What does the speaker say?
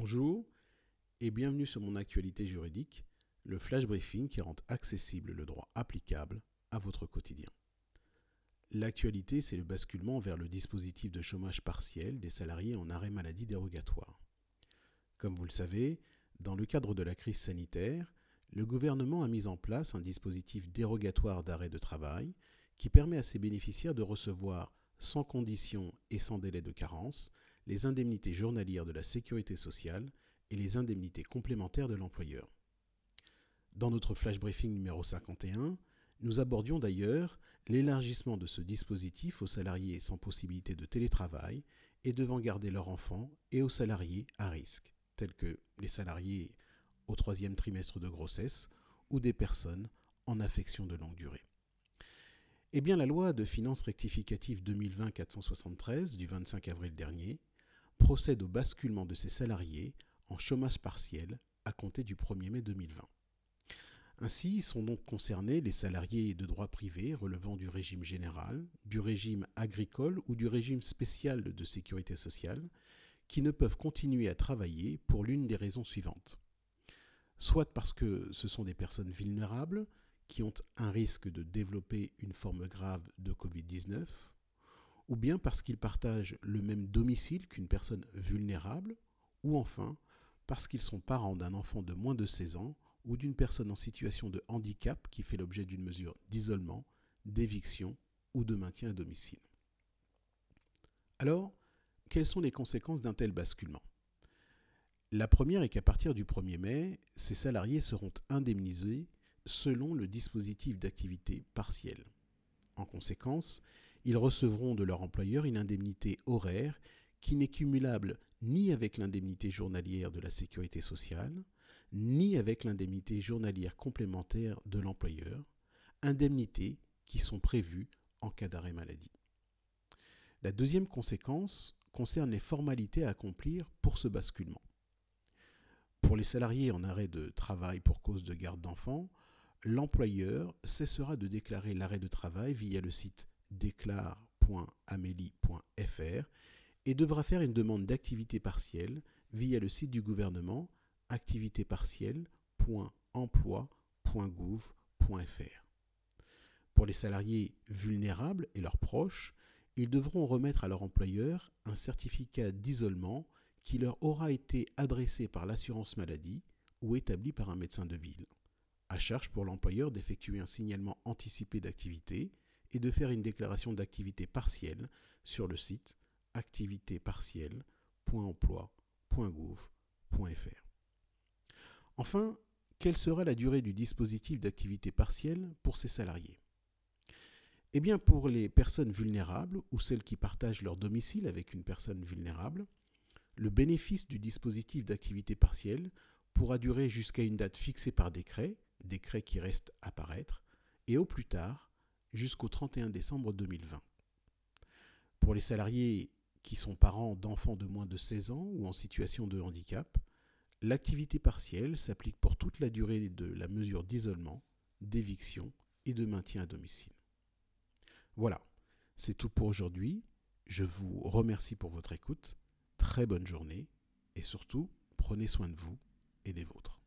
Bonjour et bienvenue sur mon actualité juridique, le flash briefing qui rend accessible le droit applicable à votre quotidien. L'actualité, c'est le basculement vers le dispositif de chômage partiel des salariés en arrêt maladie dérogatoire. Comme vous le savez, dans le cadre de la crise sanitaire, le gouvernement a mis en place un dispositif dérogatoire d'arrêt de travail qui permet à ses bénéficiaires de recevoir sans condition et sans délai de carence les indemnités journalières de la sécurité sociale et les indemnités complémentaires de l'employeur. Dans notre flash briefing numéro 51, nous abordions d'ailleurs l'élargissement de ce dispositif aux salariés sans possibilité de télétravail et devant garder leur enfant et aux salariés à risque, tels que les salariés au troisième trimestre de grossesse ou des personnes en affection de longue durée. Eh bien, la loi de finances rectificative 2020-473 du 25 avril dernier procède au basculement de ces salariés en chômage partiel à compter du 1er mai 2020. Ainsi sont donc concernés les salariés de droit privé relevant du régime général, du régime agricole ou du régime spécial de sécurité sociale, qui ne peuvent continuer à travailler pour l'une des raisons suivantes. Soit parce que ce sont des personnes vulnérables qui ont un risque de développer une forme grave de Covid-19, ou bien parce qu'ils partagent le même domicile qu'une personne vulnérable, ou enfin parce qu'ils sont parents d'un enfant de moins de 16 ans ou d'une personne en situation de handicap qui fait l'objet d'une mesure d'isolement, d'éviction ou de maintien à domicile. Alors, quelles sont les conséquences d'un tel basculement? La première est qu'à partir du 1er mai, ces salariés seront indemnisés selon le dispositif d'activité partielle. En conséquence, ils recevront de leur employeur une indemnité horaire qui n'est cumulable ni avec l'indemnité journalière de la sécurité sociale, ni avec l'indemnité journalière complémentaire de l'employeur, indemnités qui sont prévues en cas d'arrêt maladie. La deuxième conséquence concerne les formalités à accomplir pour ce basculement. Pour les salariés en arrêt de travail pour cause de garde d'enfants, l'employeur cessera de déclarer l'arrêt de travail via le site déclare.amélie.fr et devra faire une demande d'activité partielle via le site du gouvernement activitépartielle.emploi.gouv.fr. Pour les salariés vulnérables et leurs proches, ils devront remettre à leur employeur un certificat d'isolement qui leur aura été adressé par l'assurance maladie ou établi par un médecin de ville. À charge pour l'employeur d'effectuer un signalement anticipé d'activité et de faire une déclaration d'activité partielle sur le site activitépartielle.emploi.gouv.fr. Enfin, quelle sera la durée du dispositif d'activité partielle pour ces salariés? Eh bien, pour les personnes vulnérables ou celles qui partagent leur domicile avec une personne vulnérable, le bénéfice du dispositif d'activité partielle pourra durer jusqu'à une date fixée par décret, décret qui reste à paraître, et au plus tard jusqu'au 31 décembre 2020. Pour les salariés qui sont parents d'enfants de moins de 16 ans ou en situation de handicap, l'activité partielle s'applique pour toute la durée de la mesure d'isolement, d'éviction et de maintien à domicile. Voilà, c'est tout pour aujourd'hui. Je vous remercie pour votre écoute. Très bonne journée et surtout, prenez soin de vous et des vôtres.